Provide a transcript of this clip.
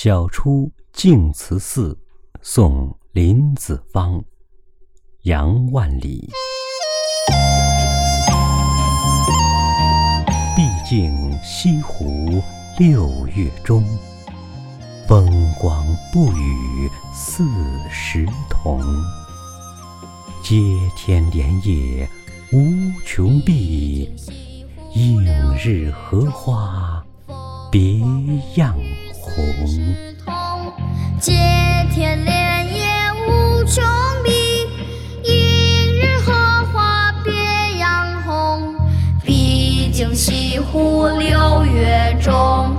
晓出净慈寺，送林子方。杨万里。毕竟西湖六月中，风光不与四时同。接天莲叶无穷碧，映日荷花别样红。接天莲叶无穷碧，映日荷花别样红。毕竟西湖六月中，